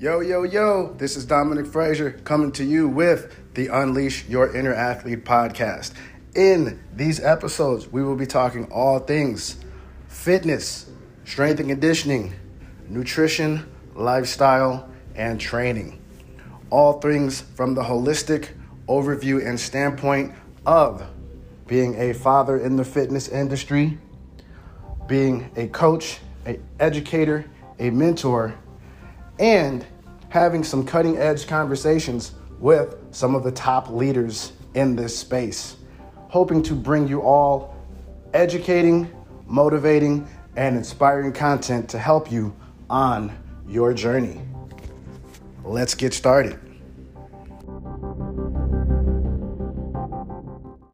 Yo, yo, yo, this is Dominic Frazier coming to you with the Unleash Your Inner Athlete podcast. In these episodes, we will be talking all things fitness, strength and conditioning, nutrition, lifestyle, and training. All things from the holistic overview and standpoint of being a father in the fitness industry, being a coach, an educator, a mentor, and having some cutting edge conversations with some of the top leaders in this space, hoping to bring you all educating, motivating, and inspiring content to help you on your journey. Let's get started.